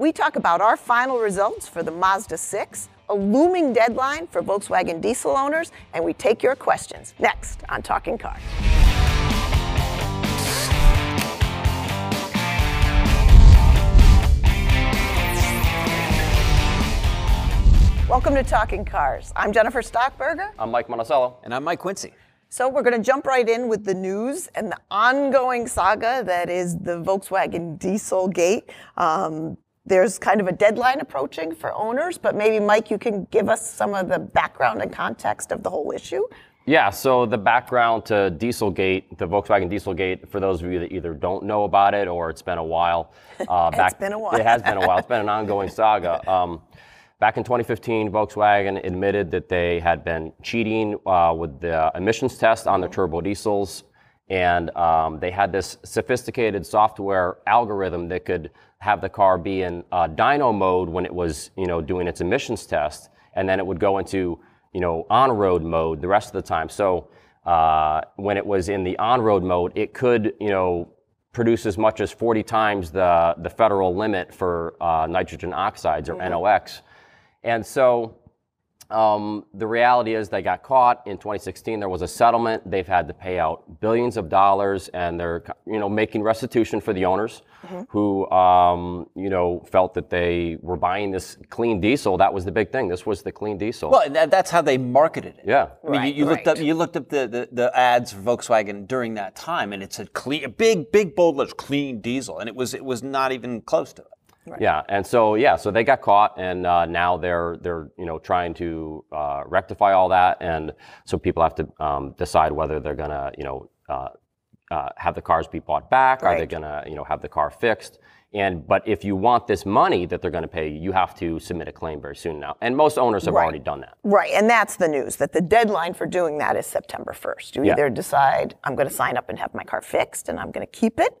We talk about our final results for the Mazda 6, a looming deadline for Volkswagen diesel owners, and we take your questions next on Talking Cars. Welcome to Talking Cars. I'm Jennifer Stockburger. I'm Mike Monticello. And I'm Mike Quincy. So we're going to jump right in with the news and the ongoing saga that is the Volkswagen Diesel Gate. Um, there's kind of a deadline approaching for owners, but maybe Mike, you can give us some of the background and context of the whole issue. Yeah, so the background to Dieselgate, the Volkswagen Dieselgate, for those of you that either don't know about it or it's been a while. Uh, back, it's been a while. it has been a while. It's been an ongoing saga. Um, Back in 2015, Volkswagen admitted that they had been cheating uh, with the emissions test on their turbo diesels. And um, they had this sophisticated software algorithm that could have the car be in uh, dyno mode when it was, you know, doing its emissions test, and then it would go into, you know, on-road mode the rest of the time. So uh, when it was in the on-road mode, it could, you know, produce as much as 40 times the the federal limit for uh, nitrogen oxides or mm-hmm. NOx. And so um, the reality is they got caught in 2016. There was a settlement. They've had to pay out billions of dollars, and they're you know making restitution for the owners mm-hmm. who um, you know felt that they were buying this clean diesel. That was the big thing. This was the clean diesel. Well, that, that's how they marketed it. Yeah. I mean, right, you, you, looked up you looked up the, the, the, ads for Volkswagen during that time, and it said clean, a big big bold letters, clean diesel, and it was it was not even close to it. Right. Yeah, and so yeah, so they got caught, and uh, now they're they're you know trying to uh, rectify all that, and so people have to um, decide whether they're gonna you know uh, uh have the cars be bought back, right. are they gonna you know have the car fixed, and but if you want this money that they're going to pay you, have to submit a claim very soon now, and most owners have right. already done that. Right, and that's the news that the deadline for doing that is September 1st. You yeah. either decide I'm going to sign up and have my car fixed, and I'm going to keep it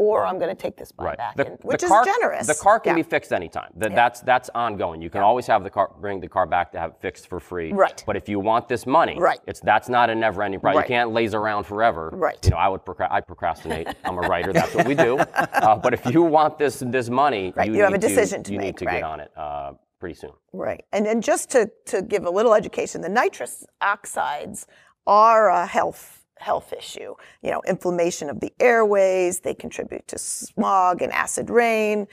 or I'm going to take this right. back, the, which car, is generous. The car can yeah. be fixed anytime. That, yeah. That's that's ongoing. You can yeah. always have the car bring the car back to have it fixed for free. Right. But if you want this money, right. it's that's not a never-ending process. Right. You can't laze around forever. Right. You know, I would procra- I procrastinate. I'm a writer. That's what we do. Uh, but if you want this this money, right. you, you have a decision to, to you make. need to right. get on it. Uh, pretty soon. Right. And then just to, to give a little education, the nitrous oxides are a health health issue. You know, inflammation of the airways, they contribute to smog and acid rain,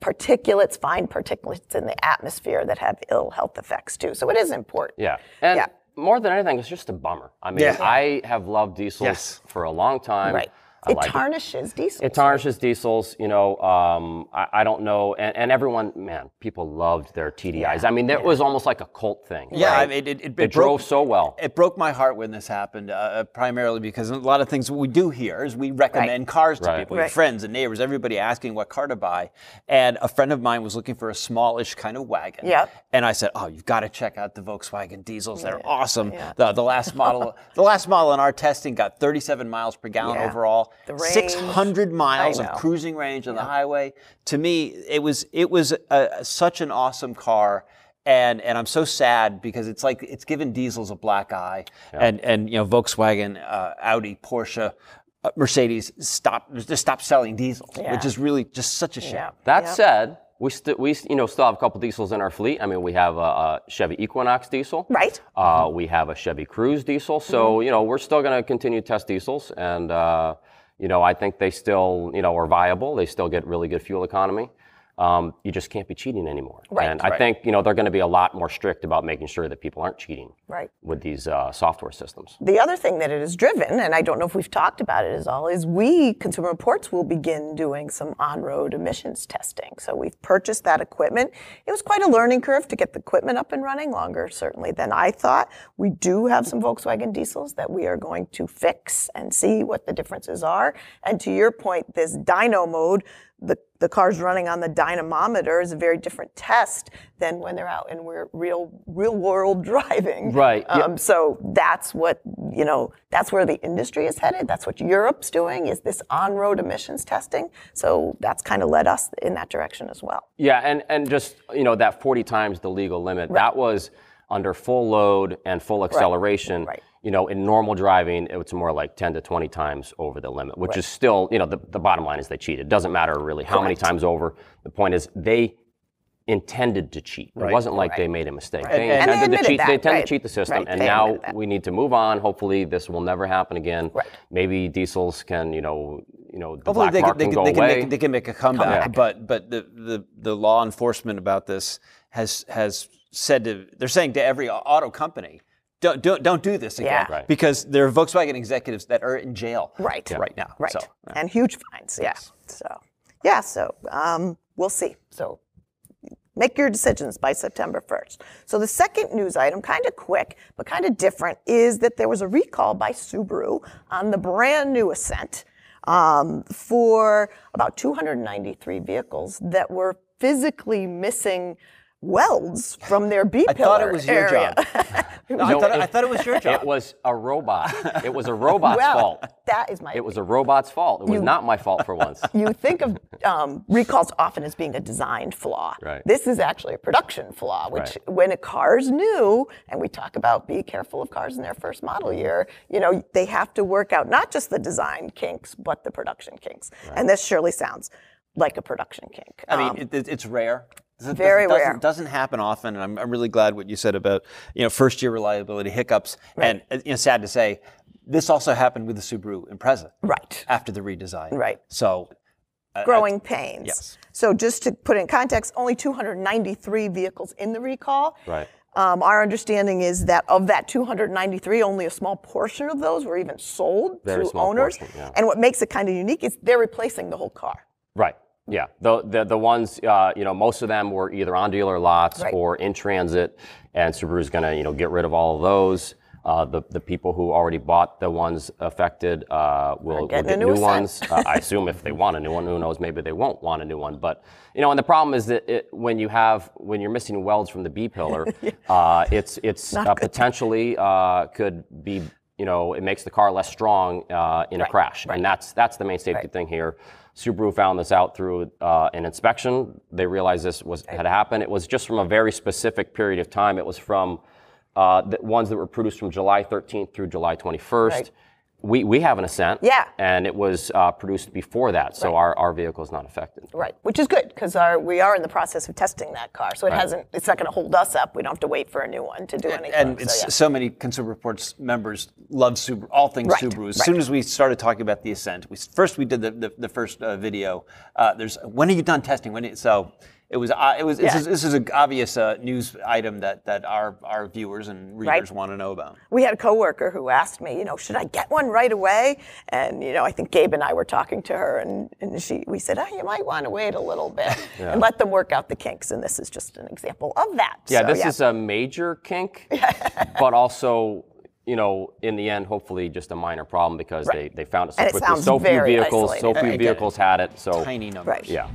particulates, fine particulates in the atmosphere that have ill health effects too. So it is important. Yeah. And yeah. more than anything, it's just a bummer. I mean, yeah. I have loved diesels yes. for a long time. Right it like tarnishes it. diesels. It tarnishes diesels. You know, um, I, I, don't know, and, and, everyone, man, people loved their TDIs. Yeah, I mean, it yeah. was almost like a cult thing. Yeah, right? I mean, it, it, it, it drove so well. It broke my heart when this happened, uh, uh, primarily because a lot of things we do here is we recommend right. cars to right. people, right. friends and neighbors, everybody asking what car to buy. And a friend of mine was looking for a smallish kind of wagon. Yep. And I said, oh, you've got to check out the Volkswagen diesels. They're yeah. awesome. The, the last model, the last model in our testing got 37 miles per gallon overall. The range hundred miles of cruising range on yeah. the highway. To me, it was it was a, such an awesome car. And, and I'm so sad because it's like it's given diesels a black eye, yeah. and and you know Volkswagen, uh, Audi, Porsche, uh, Mercedes stop just stop selling diesels, yeah. which is really just such a shame. Yeah. That said, we still we you know still have a couple diesels in our fleet. I mean, we have a, a Chevy Equinox diesel. Right. Uh, we have a Chevy Cruze diesel. So mm-hmm. you know we're still going to continue to test diesels, and uh, you know, I think they still, you know, are viable. They still get really good fuel economy um, you just can't be cheating anymore. Right. And I right. think you know they're going to be a lot more strict about making sure that people aren't cheating. Right. With these uh, software systems. The other thing that it has driven, and I don't know if we've talked about it as all, is we Consumer Reports will begin doing some on-road emissions testing. So we've purchased that equipment. It was quite a learning curve to get the equipment up and running, longer certainly than I thought. We do have some Volkswagen diesels that we are going to fix and see what the differences are. And to your point, this dyno mode the, the car's running on the dynamometer is a very different test than when they're out and we're real real world driving. Right. Um, yep. So that's what you know. That's where the industry is headed. That's what Europe's doing. Is this on-road emissions testing? So that's kind of led us in that direction as well. Yeah, and and just you know that 40 times the legal limit. Right. That was under full load and full acceleration. Right. right You know, in normal driving, it's more like 10 to 20 times over the limit, which is still, you know, the, the bottom line is they cheated. It doesn't matter really how many times over. The point is they intended to cheat. It wasn't like they made a mistake. They And- and they intended to cheat. that, they intended right. to cheat the system, Right, and they now we need to move on. Hopefully, this will never happen again. Right. Maybe diesels can, you know, you know, the Hopefully black they, mark can, they, can can, go they, can away. make, they can make a comeback. Comeback. But but the, the the law enforcement about this has has said to they're saying to every auto company. Don't, don't, don't do this again Yeah. Right. because there are Volkswagen executives that are in jail Right. right now. Right. So, And huge fines. Yeah. So, yeah. So um, we'll see. So make your decisions by September 1st. So the second news item, kind of quick, but kind of different, is that there was a recall by Subaru on the brand new Ascent um, for about 293 vehicles that were physically missing welds from their B I thought it was your area. job. No, I, thought, it- I thought it was your job. It was a robot. It was a robot's well, fault. that is my It was a robot's fault. It was not my fault for once. you think of um, recalls often as being a design flaw. Right. This is actually a production flaw, which Right. when a car's new, and we talk about be careful of cars in their first model year, you know, they have to work out not just the design kinks, but the production kinks. Right. And this surely sounds like a production kink. I mean, Um, it, it- it's rare. It Very doesn't, rare. Doesn't, doesn't happen often, and I'm, I'm really glad what you said about you know first year reliability hiccups. Right. And uh, you know, sad to say, this also happened with the Subaru Impreza right. after the redesign. Right. So growing pains. yes. So just to put it in context, only 293 vehicles in the recall. Right. Um, our understanding is that of that 293, only a small portion of those were even sold Very to small owners. portion, yeah. And what makes it kind of unique is they're replacing the whole car. Right. Yeah. The the, the ones uh, you know most of them were either on dealer lots Right. or in transit, and Subaru's going to you know get rid of all of those. Uh, the the people who already bought the ones affected uh, will, will get new new ones. uh, I assume if they want a new one, who knows? Maybe they won't want a new one. But you know, and the problem is that it, when you have when you're missing welds from the B pillar, uh, it's it's uh, potentially uh, could be you know it makes the car less strong uh, in a crash, and that's that's the main safety thing here. Subaru found this out through uh, an inspection. They realized this was had happened. It was just from a very specific period of time. It was from uh, the ones that were produced from July 13th through July 21st. Right. We, we have an Ascent. Yeah. And it was uh, produced before that, so our, our vehicle is not affected. Right, which is good because we are in the process of testing that car, so it hasn't. It's not going to hold us up. We don't have to wait for a new one to do anything. and so, it's, yeah. so many Consumer Reports members love Subaru, all things Right, Subaru. As right. soon as we started talking about the Ascent, we first we did the the, the first uh, video. Uh, there's when are you done testing? When it, so. It was. Uh, it was. This is, this is an obvious uh, news item that, that our, our viewers and readers want to know about. we had a coworker who asked me, you know, should I get one right away? And you know, I think Gabe and I were talking to her, and, and she, we said, oh, you might want to wait a little bit and let them work out the kinks. And this is just an example of that. Yeah, So, this is a major kink, but also, you know, in the end, hopefully just a minor problem because they, they found it so And quickly. sounds So few very vehicles, so few vehicles had it. So Tiny numbers. Right. yeah.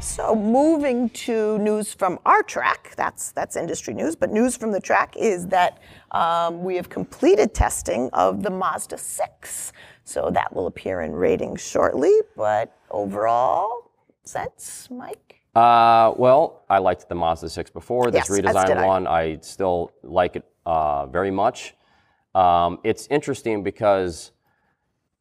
So moving to news from our track, that's that's industry news. But news from the track is that um, we have completed testing of the Mazda 6. So that will appear in ratings shortly. But overall, sense, Mike. Uh, well, I liked the Mazda 6 before. This Yes, as did redesigned I. one, I still like it uh, very much. Um, it's interesting because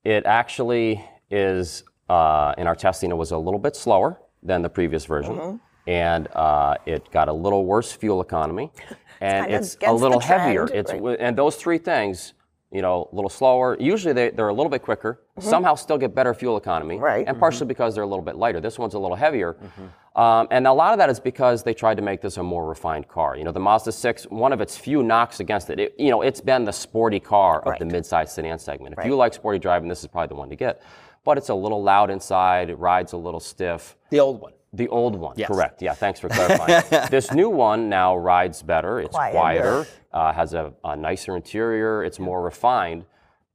it actually is, uh, in our testing, it was a little bit slower than the previous version. Mm-hmm. And uh, it got a little worse fuel economy. And kinda it's a little heavier. It's right. and those three things, you know, a little slower. Usually they, they're a little bit quicker. Somehow still get better fuel economy. Mm-hmm. Right. And partially because they're a little bit lighter. This one's a little heavier. Um, and a lot of that is because they tried to make this a more refined car. You know, the Mazda 6, one of its few knocks against it, it you know, it's been the sporty car of the midsize sedan segment. If you like sporty driving, this is probably the one to get. But it's a little loud inside, it rides a little stiff. The old one. The old one, correct. Yeah, thanks for clarifying. this new one now rides better. It's Quieter. quieter, uh, has a, a nicer interior. It's more refined,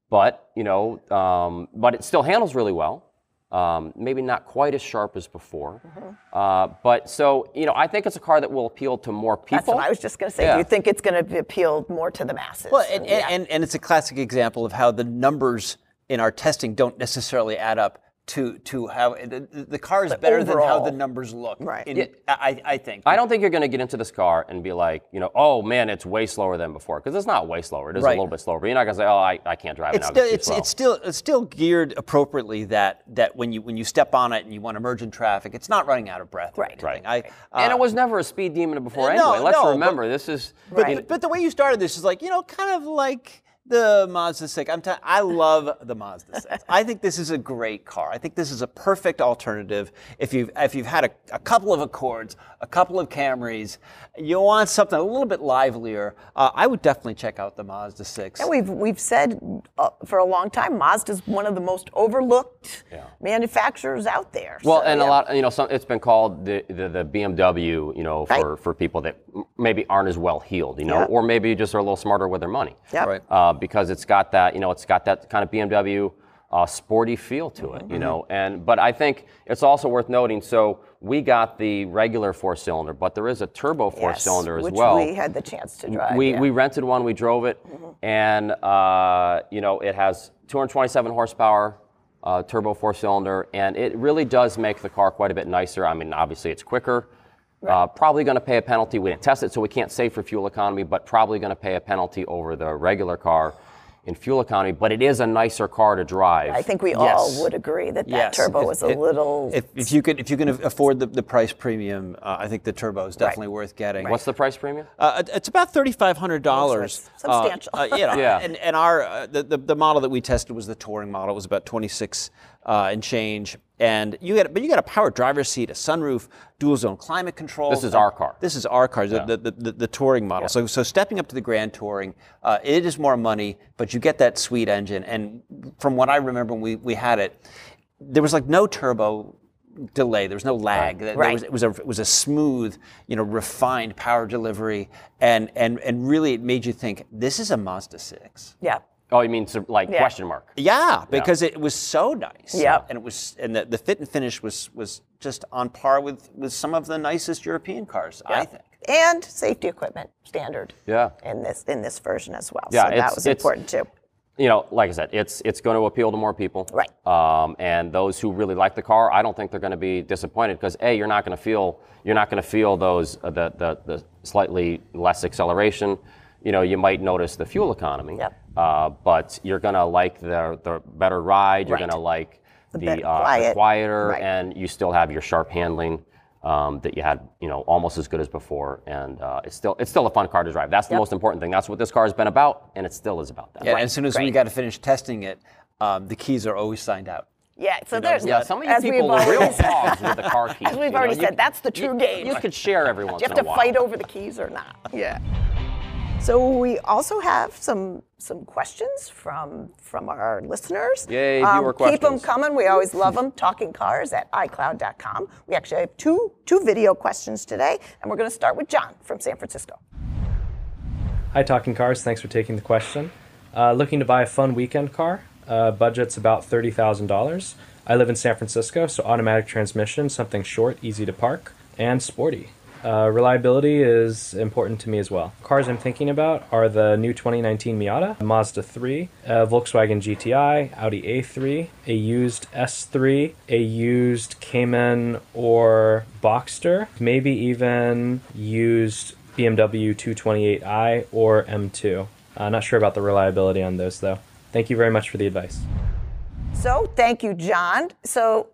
but you know, um, but it still handles really well. Um, maybe not quite as sharp as before, Mm-hmm. uh, but so you know, I think it's a car that will appeal to more people. That's what I was just going to say. Yeah. Do you think it's going to appeal more to the masses? Well, and, yeah. and, and it's a classic example of how the numbers in our testing don't necessarily add up to to how the, the the car is better than how the numbers look. Right. in- Yeah. I, I think. I don't think you're going to get into this car and be like, you know, oh man, it's way slower than before. Because it's not way slower. It is Right. a little bit slower. But you're not going to say, oh, I, I can't drive it's it now. still 'cause it's, too it's still it's still geared appropriately that that when you when you step on it and you want to merge in traffic, it's not running out of breath. or Right. anything. Right. I, and uh, it was never a speed demon before no, anyway. Let's no, but- remember, this is. But, you but, but the way you started this is like, you know, kind of like the Mazda 6. I'm t- I love the Mazda 6. I think this is a great car. I think this is a perfect alternative. If you've, if you've had a, a couple of Accords, a couple of Camrys, you want something a little bit livelier, uh, I would definitely check out the Mazda 6. And we've we've said uh, for a long time, Mazda is one of the most overlooked manufacturers out there. Well, So, and yeah. a lot, you know, some, it's been called the, the, the BMW, you know, for, Right. for people that maybe aren't as well heeled, you know, Yeah. or maybe just are a little smarter with their money. Yep. Right. Uh, because it's got that, you know, it's got that kind of BMW uh, sporty feel to it, you Mm-hmm. know. And but I think it's also worth noting. So we got the regular four-cylinder, but there is a turbo Yes, four-cylinder as which well. we had the chance to drive. We, yeah. Mm-hmm. we rented one, we drove it, and uh, you know it has 227 horsepower, uh, turbo four cylinder, and it really does make the car quite a bit nicer. I mean, obviously it's quicker. Uh, probably going to pay a penalty. We didn't test it, so we can't say for fuel economy, but probably going to pay a penalty over the regular car in fuel economy. But it is a nicer car to drive. I think we Yes. all would agree that that Yes, turbo if- was a if- little. If, if you could, if you can afford the, the price premium, uh, I think the turbo is definitely worth getting. What's the price premium? Uh, it's about thirty-five hundred dollars. So it's substantial. Uh, you know, Yeah. and, and our uh, the, the the model that we tested was the touring model. It was about twenty-six uh, and change. And you get, but you got a power driver's seat, a sunroof, dual zone climate control. This is our car. This is our car, the, the, the, the, the touring model. So, so stepping up to the Grand Touring, uh, it is more money, but you get that sweet engine. And from what I remember when we, we had it, there was like no turbo delay. There was no lag. There Right. was, it was a it was a smooth, you know, refined power delivery, and and and really it made you think this is a Mazda six. yeah. Oh, you mean so- like Yeah. question mark? Yeah, because it was so nice. Yeah, and it was and the, the fit and finish was was just on par with with some of the nicest European cars. I think. And safety equipment standard. Yeah. In this in this version as well. Yeah, so that was important too. you know, like I said, it's it's going to appeal to more people. Right. Um, and those who really like the car, I don't think they're going to be disappointed because a, you're not going to feel you're not going to feel those uh, the, the the slightly less acceleration. You know, you might notice the fuel economy. Yep. Uh, but you're going to like the the better ride. You're Right. going to like the, better uh, the quieter, Right. and you still have your sharp handling. Um, that you had, you know, almost as good as before, and uh, it's still it's still a fun car to drive. That's the most important thing. That's what this car has been about, and it still is about that. Yeah, and as soon as we got to finish testing it, um, the keys are always signed out. Yeah. So there's Yeah, some of you people are real already- hogs with the car keys. As we've you know, already you- said, that's the true you, game. You could share every once Do you have to fight over the keys or not? Yeah. So we also have some some questions from from our listeners. Um, Yay, viewer Keep them coming. We always love them. Talking cars at iCloud.com. We actually have two two video questions today, and we're going to start with John from San Francisco. Hi, Talking Cars. Thanks for taking the question. Uh, looking to buy a fun weekend car. Uh, budget's about $30,000. I live in San Francisco, so automatic transmission, something short, easy to park, and sporty. Uh, reliability is important to me as well. Cars I'm thinking about are the new 2019 Miata, Mazda 3, uh, Volkswagen GTI, Audi A3, a used S3, a used Cayman or Boxster, maybe even used BMW 228i or M2. Uh, not sure about the reliability on those though. Thank you very much for the advice. So thank you, John. So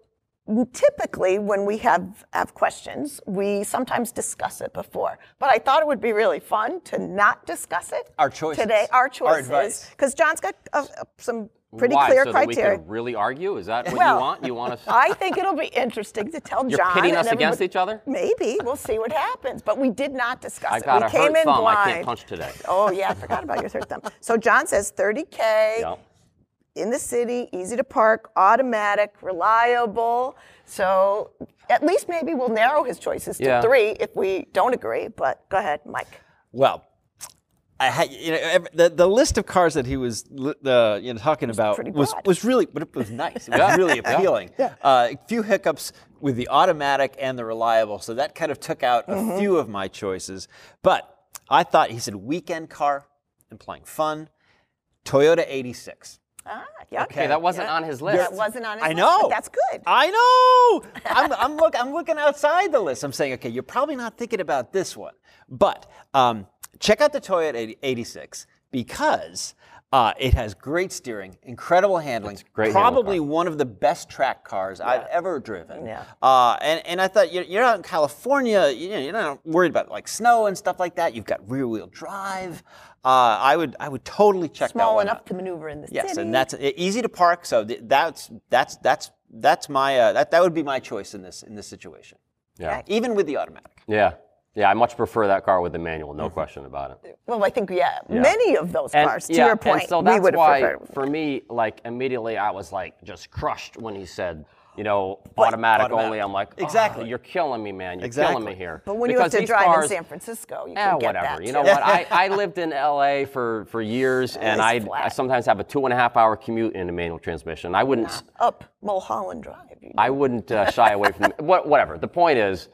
typically when we have have questions, we sometimes discuss it before. But I thought it would be really fun to not discuss it. Our choices. today. Our choices, advice. because John's got uh, some pretty Why? clear so criteria. That we can really argue? Is that what Well, you want? You want to? I think it'll be interesting to tell You're John. pitting us against each other? Maybe we'll see what happens. But we did not discuss I it. we a came hurt in thumb. blind. I can't punch today. Oh yeah, I forgot about your third thumb. So John says 30k Yeah. In the city, easy to park, automatic, reliable. So at least maybe we'll narrow his choices to Yeah. three if we don't agree. But go ahead, Mike. Well, I had you know the the list of cars that he was uh, you know talking about was was really but it was nice. It was Yeah. really Yeah. appealing. Uh, a few hiccups with the automatic and the reliable, so that kind of took out a few of my choices. But I thought he said weekend car, implying fun. Toyota 86. Ah, yeah. Okay, that wasn't on his list. That wasn't on his I list, know. but that's good. I know. I'm, I'm, look, I'm looking outside the list. I'm saying, okay, you're probably not thinking about this one. But um, check out the Toyota 86 because uh, it has great steering, incredible handling, great handling probably one of the best track cars I've ever driven. Yeah. Uh, and, and I thought, you're, you're out in California, you know, you're not worried about like snow and stuff like that. You've got rear wheel drive. Uh, I would I would totally check that Small one enough out. to maneuver in the Yes, city. and that's easy to park. So that's that's that's that's my uh, that that would be my choice in this in this situation. Yeah. Even with the automatic. Yeah. Yeah, I much prefer that car with the manual, Mm-hmm. no question about it. well, I think yeah, many of those And- cars. To yeah, your point, and so we that's would have why, preferred. for me, like immediately, I was like just crushed when he said, you know, automatic, automatic. only. I'm like, "Oh, Exactly. you're killing me, man. You're Exactly. killing me here. But when you have to drive cars, in San Francisco, you Eh, can get whatever. that You know what? I, I lived in LA for, for years, and I, It's I sometimes have a two and a half hour commute in a manual transmission. I wouldn't. s- Up Mulholland Drive. You I wouldn't uh, shy away from what, whatever. The point is,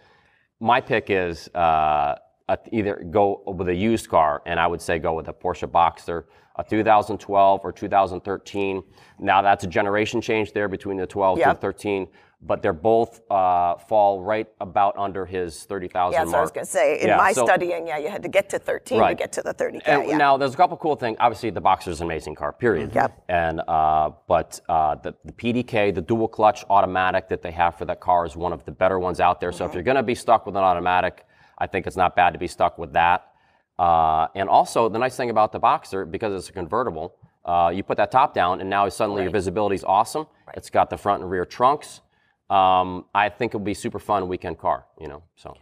my pick is uh, a, either go with a used car, and I would say go with a Porsche Boxster, a 2012 or 2013. Now that's a generation change there between the 12 Yep. to the 13, but they're both uh, fall right about under his 30,000 yeah, that's what I was going to say. In Yeah, my so- studying, yeah, you had to get to 13 to get to the 30K. And yeah. now there's a couple cool things. Obviously, the Boxster's an amazing car. Period. Yep. And uh, but uh, the, the PDK, the dual clutch automatic that they have for that car is one of the better ones out there. So if you're going to be stuck with an automatic, I think it's not bad to be stuck with that. Uh, and also the nice thing about the Boxster because it's a convertible, uh, you put that top down and now suddenly your visibility is awesome. It's got the front and rear trunks. Um, I think it'll be super fun weekend car. You know. So.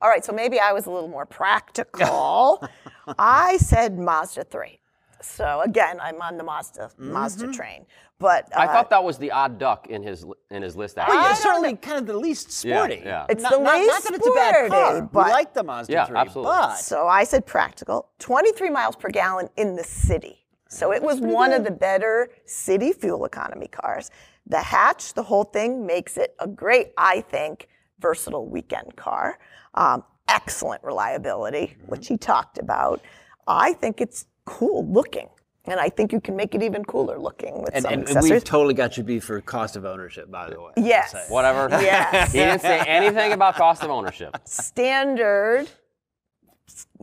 All right, so maybe I was a little more practical. I said Mazda 3. So again, I'm on the Mazda Mazda train. But Mm-hmm. I uh, thought that was the odd duck in his li- in his list. Well, Actually. yeah, I it's certainly kind of the least sporty. yeah. It's not, the not- least not that it's a bad car. sporty, we but- like the Mazda Yeah, 3, absolutely. but So I said practical, 23 miles per gallon in the city. So it was one of the better city fuel economy cars. The hatch, the whole thing makes it a great, I think, versatile weekend car. Um, excellent reliability, which he talked about. I think it's cool looking. And I think you can make it even cooler looking with and, some and accessories. we've totally got you beat for cost of ownership, by the way. yes. Whatever. Yes. he didn't say anything about cost of ownership. standard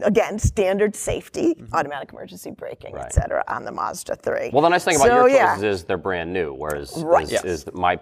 again standard safety mm-hmm. automatic emergency braking Right. et cetera on the mazda 3 Well, the nice thing about So, your yeah. choices is they're brand new, whereas Right. is, Yes. is my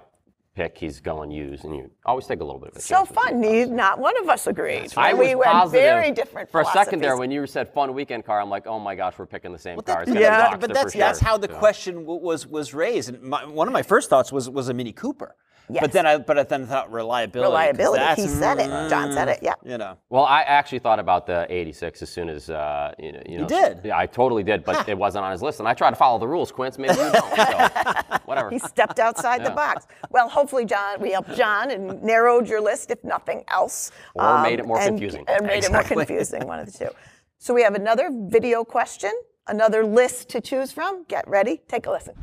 pick, he's going used, and you always take a little bit of a so chance with fun new not one of us agreed I we was had positive very different for a second there when you said fun weekend car. I'm like, oh my gosh, we're picking the same car. It's But gonna be Yeah. But for that's sure. that's how the So- question w- was was raised. And my, one of my first thoughts was was a Mini Cooper. Yes. But then I but I then thought reliability. 'cause reliability he said it john said it yeah You know. Well, I actually thought about the 86 as soon as uh, you know. You, know, did? Yeah, I totally did, but it wasn't on his list, and I try to follow the rules. Quince, maybe you don't. So, whatever. he stepped outside the box well hopefully john we helped john and narrowed your list if nothing else Um, Or made it more and- confusing. and made it more confusing one of the two so we have another video question another list to choose from get ready take a listen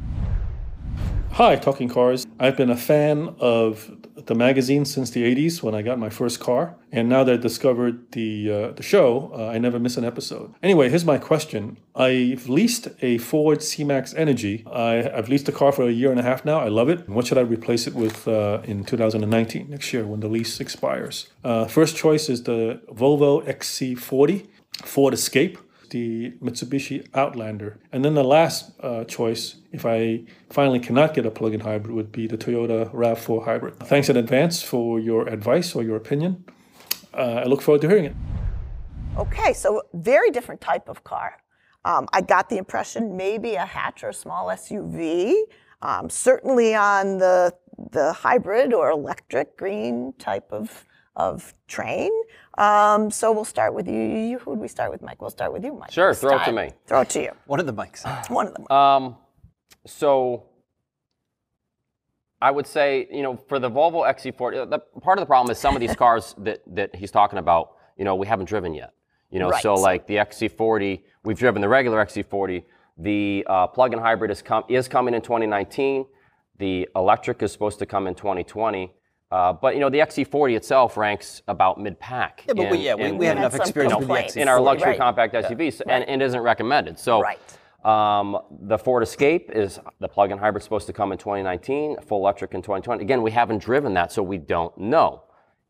Hi, Talking Cars. I've been a fan of the magazine since the 80s when I got my first car. And now that I discovered the, uh, the show, uh, I never miss an episode. Anyway, here's my question. I've leased a Ford C-Max Energy. I, I've leased the car for a year and a half now. I love it. What should I replace it with uh, in 2019, next year, when the lease expires? Uh, first choice is the Volvo XC40 Ford Escape the Mitsubishi Outlander. And then the last uh, choice, if I finally cannot get a plug-in hybrid, would be the Toyota RAV4 Hybrid. Thanks in advance for your advice or your opinion. Uh, I look forward to hearing it. Okay, so very different type of car. Um, I got the impression maybe a hatch or a small SUV. Um, certainly on the the hybrid or electric green type of of train. Um, so we'll start with you. you. Who would we start with, Mike? We'll start with you, Mike. Sure, this throw it to me. Throw it to you. One of the mics. One of them. Um, so I would say, you know, for the Volvo XC40, the, part of the problem is some of these cars that, that he's talking about, you know, we haven't driven yet. You know, so like the XC40, we've driven the regular XC40. The uh, plug-in hybrid is, com- is coming in 2019. The electric is supposed to come in 2020. Uh, but you know, the XC40 itself ranks about mid-pack. Yeah, but we, in- yeah, we, in- we have had enough some experience with the. XC40. in our luxury Right. compact SUVs and, and isn't recommended. So Right. Um, the Ford Escape is the plug-in hybrid supposed to come in 2019, full electric in 2020. Again, we haven't driven that, so we don't know.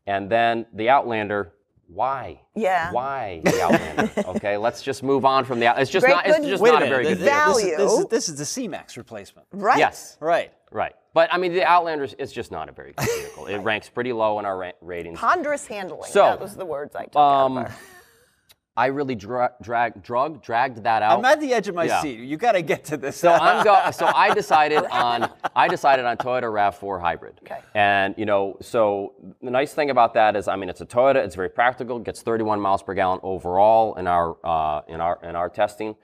And then the Outlander. Why? Yeah. Why the Outlander? okay, let's just move on from the. Out- It's just Great not. It's just not a a very good th- vehicle. th- This, is, this, is, this is the C-Max replacement. Right. Yes. Right. Right. But I mean, the Outlanders is just not a very good vehicle. It ranks pretty low in our ra- ratings. Ponderous handling. So, that was the words I took out Um, of our. I really dra- drag, drug, dragged that out. I'm at the edge of my Yeah. seat. You got to get to this. So I'm go. So I decided on I decided on Toyota Rav4 hybrid. Okay. And you know, so the nice thing about that is, I mean, it's a Toyota. It's very practical. Gets 31 miles per gallon overall in our uh, in our in our testing.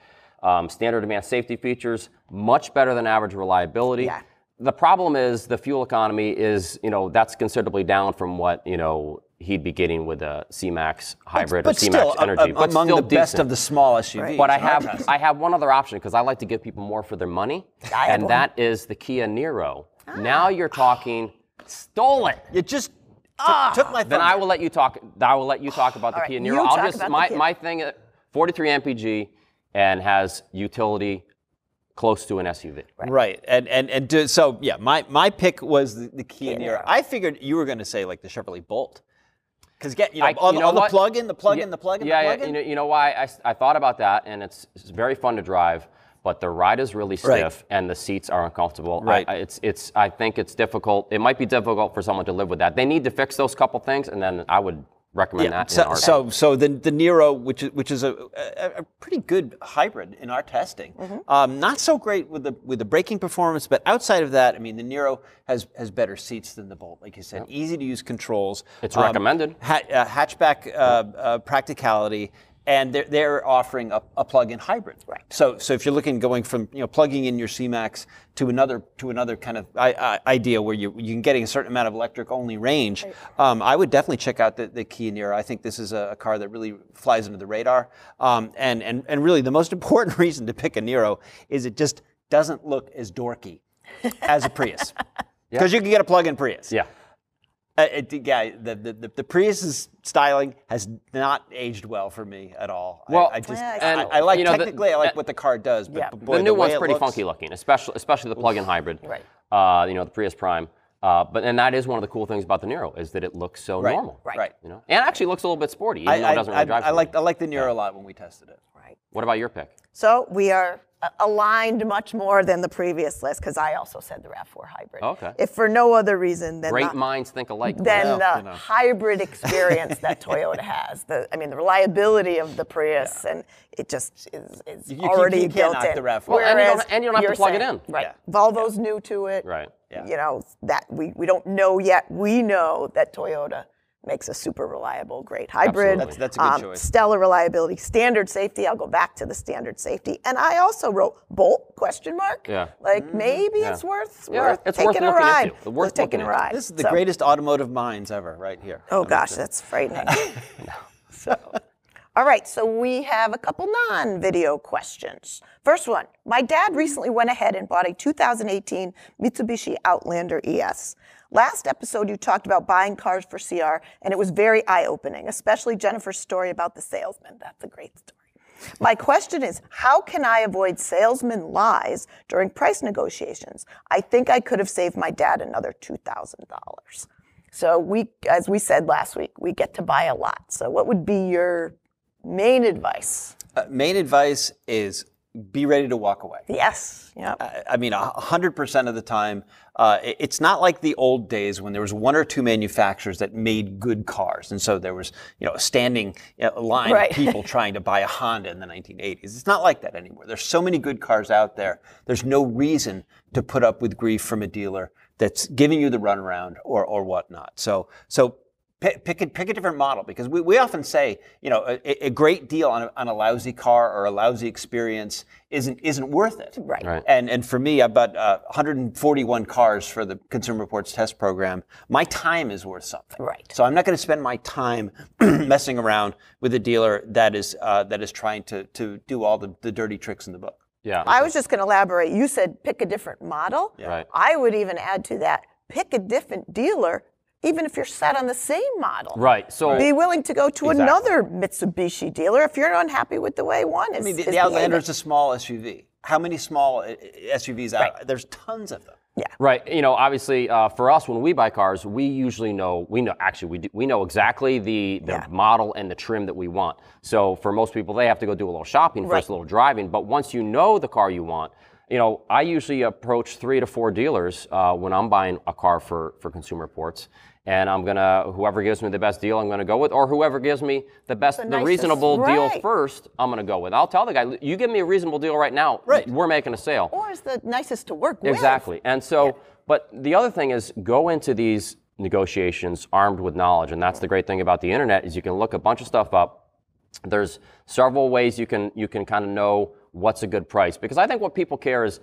Um, standard advanced safety features, much better than average reliability. Yeah. The problem is the fuel economy is, you know, that's considerably down from what you know he'd be getting with a C-Max hybrid but or C-Max still, a- Energy. a- but among still the best of the small SUVs. But I have. I have one other option because I like to give people more for their money, and one. that is the Kia Niro. Now you're talking stolen. You just took, took my. Then. I will let you talk. I will let you talk about the All right, Kia you Niro. I'll talk just about the my Kia. my thing. uh, 43 mpg and has utility close to an SUV. Right, and and and do, so yeah, my my pick was the, the Kia Kia Niro. Niro. I figured you were going to say like the Chevrolet Bolt, because get you know, I- on, you know on the plug-in, the plug-in, Yeah, the plug-in, yeah, the yeah. plug-in. You know, you know why? I, s- I thought about that, and it's, it's very fun to drive, but the ride is really Right. stiff, and the seats are uncomfortable. Right. I, it's, it's. I think it's difficult. It might be difficult for someone to live with that. They need to fix those couple things, and then I would recommend Yeah, that. in so, our- so so the the Niro, which is which is a, a, a pretty good hybrid in our testing. Mm-hmm. Um, not so great with the with the braking performance, but outside of that, I mean, the Niro has has better seats than the Bolt, like you said, easy to use controls. It's recommended. Ha- uh, hatchback uh, uh, practicality. And they're, they're offering a, a plug-in hybrid. Right. So, so if you're looking going from you know plugging in your C-Max to another to another kind of I, I, idea where you you can getting a certain amount of electric only range, um, I would definitely check out the, the Kia Niro. I think this is a, a car that really flies under the radar. Um, and and and really the most important reason to pick a Niro is it just doesn't look as dorky as a Prius. Because you can get a plug-in Prius. yeah. Uh, it, yeah, the, the, the, the Prius's styling has not aged well for me at all. I- Well, I, just, Yeah, I, I like you know, the- technically, I like uh, what the car does, but Yeah. boy, the new way one's pretty looks- funky looking, especially especially the plug-in hybrid. Right. Uh, you know, the Prius Prime. Uh, but and that is one of the cool things about the Niro is that it looks so Right, normal. right. Right. You know, and actually looks a little bit sporty, even I, though it doesn't really I, drive. I like I like the Niro a lot when we tested it. Right. What about your pick? So we are aligned much more than the previous list because I also said the RAV4 hybrid. Okay. If for no other reason than Great the, minds think alike. than Well, the you know. hybrid experience that Toyota has. The I mean the reliability of the Prius and it just is, is You- you- already you can't built in. the RAV4. Well, and you don't- Whereas and you don't have to you're plug it in. Right. Yeah. Volvo's new to it. Right. Yeah. You know that we, we don't know yet. We know that Toyota makes a super reliable, great hybrid. Absolutely. That's- that's a good um, choice. Stellar reliability, standard safety. I'll go back to the standard safety. And I also wrote Bolt question mark. Yeah. Like mm-hmm. maybe it's worth Yeah, worth it's taking worth a ride. into. Worth Worth taking a ride. This is the So- greatest automotive minds ever, right here. Oh gosh, that's frightening. so, all right, so we have a couple non-video questions. First one: My dad recently went ahead and bought a 2018 Mitsubishi Outlander ES. Last episode, you talked about buying cars for CR, and it was very eye-opening, especially Jennifer's story about the salesman. That's a great story. My question is, how can I avoid salesman lies during price negotiations? I think I could have saved my dad another $2,000. So we, as we said last week, we get to buy a lot. So what would be your main advice? Uh, main advice is be ready to walk away. Yes. Yep. I- I mean, a hundred percent of the time, uh, it- it's not like the old days when there was one or two manufacturers that made good cars, and so there was, you know, a standing you know, line Right. of people trying to buy a Honda in the 1980s. It's not like that anymore. There's so many good cars out there. There's no reason to put up with grief from a dealer that's giving you the runaround or or whatnot. So so pick, pick, a, pick a different model because we, we often say, you know, a, a great deal on a, on a lousy car or a lousy experience isn't isn't worth it. Right. Right. And and for me, I bought uh, 141 cars for the Consumer Reports test program. My time is worth something. Right. So I'm not going to spend my time messing around with a dealer that is uh, that is trying to to do all the, the dirty tricks in the book. Yeah. I was just going to elaborate. You said pick a different model. Right. I would even add to that, pick a different dealer, even if you're set on the same model. Right. So Be willing to go to Exactly. another Mitsubishi dealer if you're unhappy with the way one is. I mean, the, is the Outlander is a small SUV. how many small uh, SUVs out? There's tons of them. Yeah. Right. You know, obviously, uh, for us, when we buy cars, we usually know. We know actually we do, we know exactly the the Yeah. model and the trim that we want. So for most people, they have to go do a little shopping first, a little driving. But once you know the car you want, you know, I usually approach three to four dealers uh, when I'm buying a car for for Consumer Reports. And I'm gonna whoever gives me the best deal, I'm gonna go with, or whoever gives me the best, the, nicest- reasonable deal first, I'm gonna go with. I'll tell the guy, you give me a reasonable deal right now, Right. we're making a sale. Or is the nicest to work with. Exactly. And so, but the other thing is go into these negotiations armed with knowledge. And that's the great thing about the internet is you can look a bunch of stuff up. There's several ways you can you can kind of know what's a good price? Because I think what people care is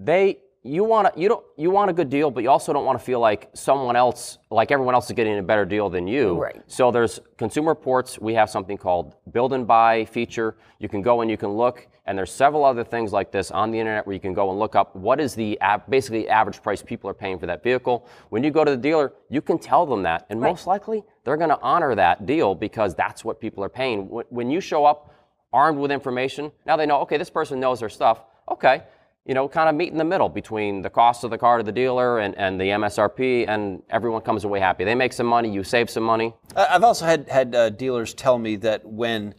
they you want to you don't you want a good deal but you also don't want to feel like someone else like everyone else is getting a better deal than you. Right. so there's consumer reports we have something called build and buy feature. You can go and you can look and there's several other things like this on the internet where you can go and look up what is the basically average price people are paying for that vehicle. When you go to the dealer you can tell them that and most likely they're going to honor that deal because that's what people are paying. When you show up armed with information now they know okay this person knows their stuff okay you know, kind of meet in the middle between the cost of the car to the dealer and, and the MSRP, and everyone comes away happy. They make some money, you save some money. I- I've also had had uh, dealers tell me that when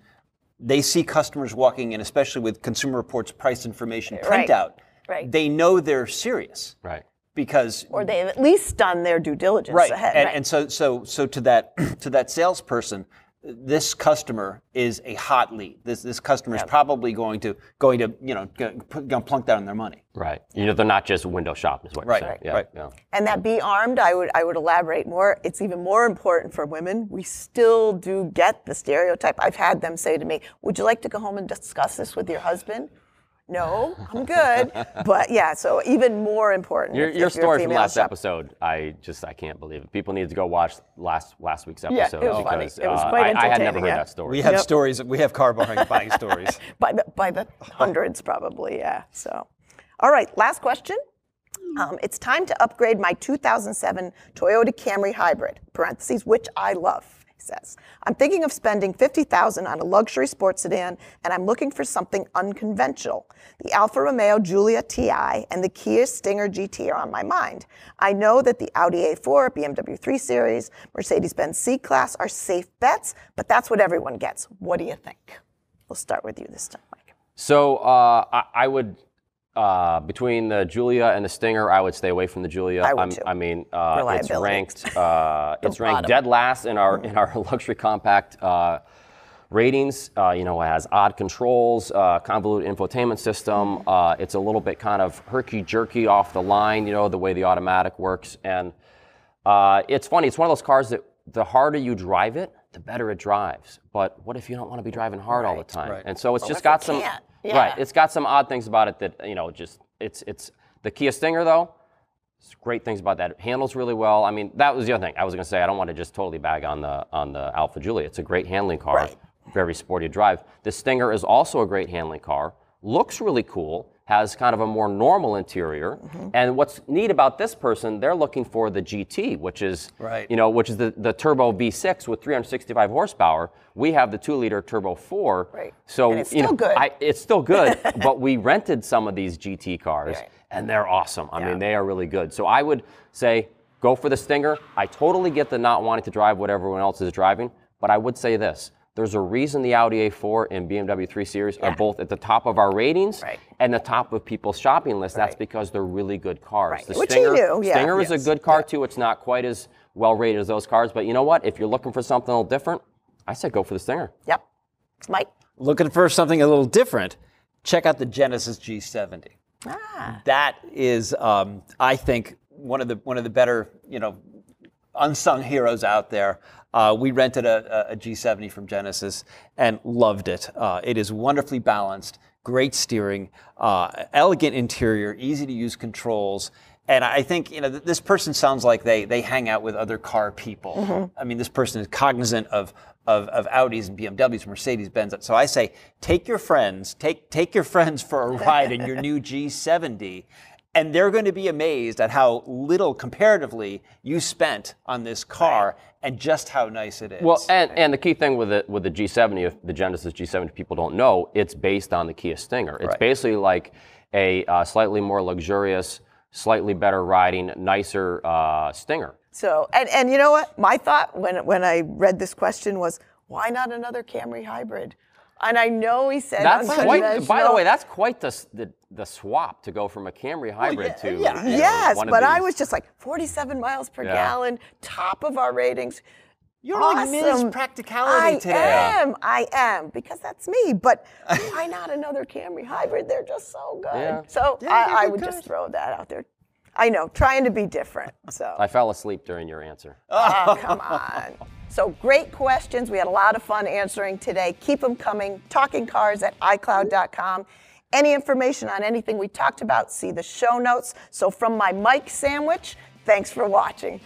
they see customers walking in, especially with Consumer Reports price information Right. printout, Right. they know they're serious Right. because Or they've at least done their due diligence right. ahead. And, right. and so so so to that to that salesperson, this customer is a hot lead. This this customer is probably going to going to you know go, put, gonna plunk down their money. Right. You know, they're not just window shopping, is what Right, you're saying. right, Yeah, right. yeah. And that be armed, I would I would elaborate more. It's even more important for women. We still do get the stereotype. I've had them say to me, "Would you like to go home and discuss this with your husband?" No, I'm good. but yeah, so even more important. Your, if- your if you're story from last shop- episode, I just I can't believe it. People need to go watch last last week's episode. Yeah, episode it was funny. because It was uh, quite I, I had never entertaining, heard yeah. that story. We have Yep. stories. We have car buying, buying stories. by the by the hundreds probably yeah so all right last question um, it's time to upgrade my 2007 toyota camry hybrid parentheses which i love he says i'm thinking of spending 50000 on a luxury sports sedan and i'm looking for something unconventional. The alfa romeo giulia ti and the kia stinger gt are on my mind. I know that the audi a4 bmw 3 series mercedes-benz c-class are safe bets but that's what everyone gets. What do you think? We'll start with you this time, Mike. So uh, I, I would, uh, between the Giulia and the Stinger, I would stay away from the Giulia. I would too. I mean, uh, it's ranked, uh, it's ranked bottom. dead last in our in our luxury compact uh, ratings. Uh, you know, it has odd controls, uh, convoluted infotainment system. Uh, it's a little bit kind of herky jerky off the line. You know, the way the automatic works, and uh, it's funny. It's one of those cars that the harder you drive it, the better it drives. But what if you don't want to be driving hard all the time? right. And so it's just got some can't? Right. It's got some odd things about it that you know. Just it's it's the Kia Stinger though. It's great things about that. It handles really well. I mean, that was the other thing I was going to say. I don't want to just totally bag on the on the Alfa Giulia. It's a great handling car, Right. very sporty to drive. The Stinger is also a great handling car. Looks really cool. Has kind of a more normal interior. Mm-hmm. And what's neat about this person, they're looking for the GT, which is Right. you know, which is the, the turbo V6 with 365 horsepower. We have the two-liter turbo four. Right. So And it's you know, still good. I, it's still good, but we rented some of these GT cars, Right. and they're awesome. I Yeah. mean, they are really good. So I would say go for the Stinger. I totally get the not wanting to drive what everyone else is driving, but I would say this. There's a reason the Audi A4 and BMW 3 Series are both at the top of our ratings Right. and the top of people's shopping list. That's Right. because they're really good cars. Right. The Which you Stinger, knew, yeah. Stinger is a good car too. It's not quite as well rated as those cars, but you know what? If you're looking for something a little different, I said go for the Stinger. Yep. Mike. Looking for something a little different? Check out the Genesis G70. Ah. That is, um, I think, one of the one of the better, you know, unsung heroes out there. Uh, we rented a, a, a G70 from Genesis and loved it. Uh, it is wonderfully balanced, great steering, uh, elegant interior, easy to use controls. And I think you know th- this person sounds like they they hang out with other car people. I mean, this person is cognizant of of, of Audis and BMWs, Mercedes Benz. So I say, take your friends, take take your friends for a ride in your new G70, and they're going to be amazed at how little comparatively you spent on this car and just how nice it is. Well, and, and the key thing with the with the G70, if the Genesis G70 people don't know, it's based on the Kia Stinger. It's Right. basically like a uh, slightly more luxurious, slightly better riding, nicer uh, Stinger. So, and, and you know what? My thought when, when I read this question was, why not another Camry hybrid? And I know he said That's quite. By the way, that's quite the, the the swap to go from a Camry hybrid to yeah. you know, Yes, one of but I was just like 47 miles per Yeah. gallon, top of our ratings. You're like Ms. awesome. Practicality I today. am, I am, because that's me. But why not another Camry hybrid? They're just so good. Yeah. So Yeah, I, I would good. just throw that out there. I know, trying to be different. So I fell asleep during your answer. Oh, come on. So great questions. We had a lot of fun answering today. Keep them coming. Talking cars at iCloud.com. Any information on anything we talked about, see the show notes. So from my Mike sandwich, thanks for watching.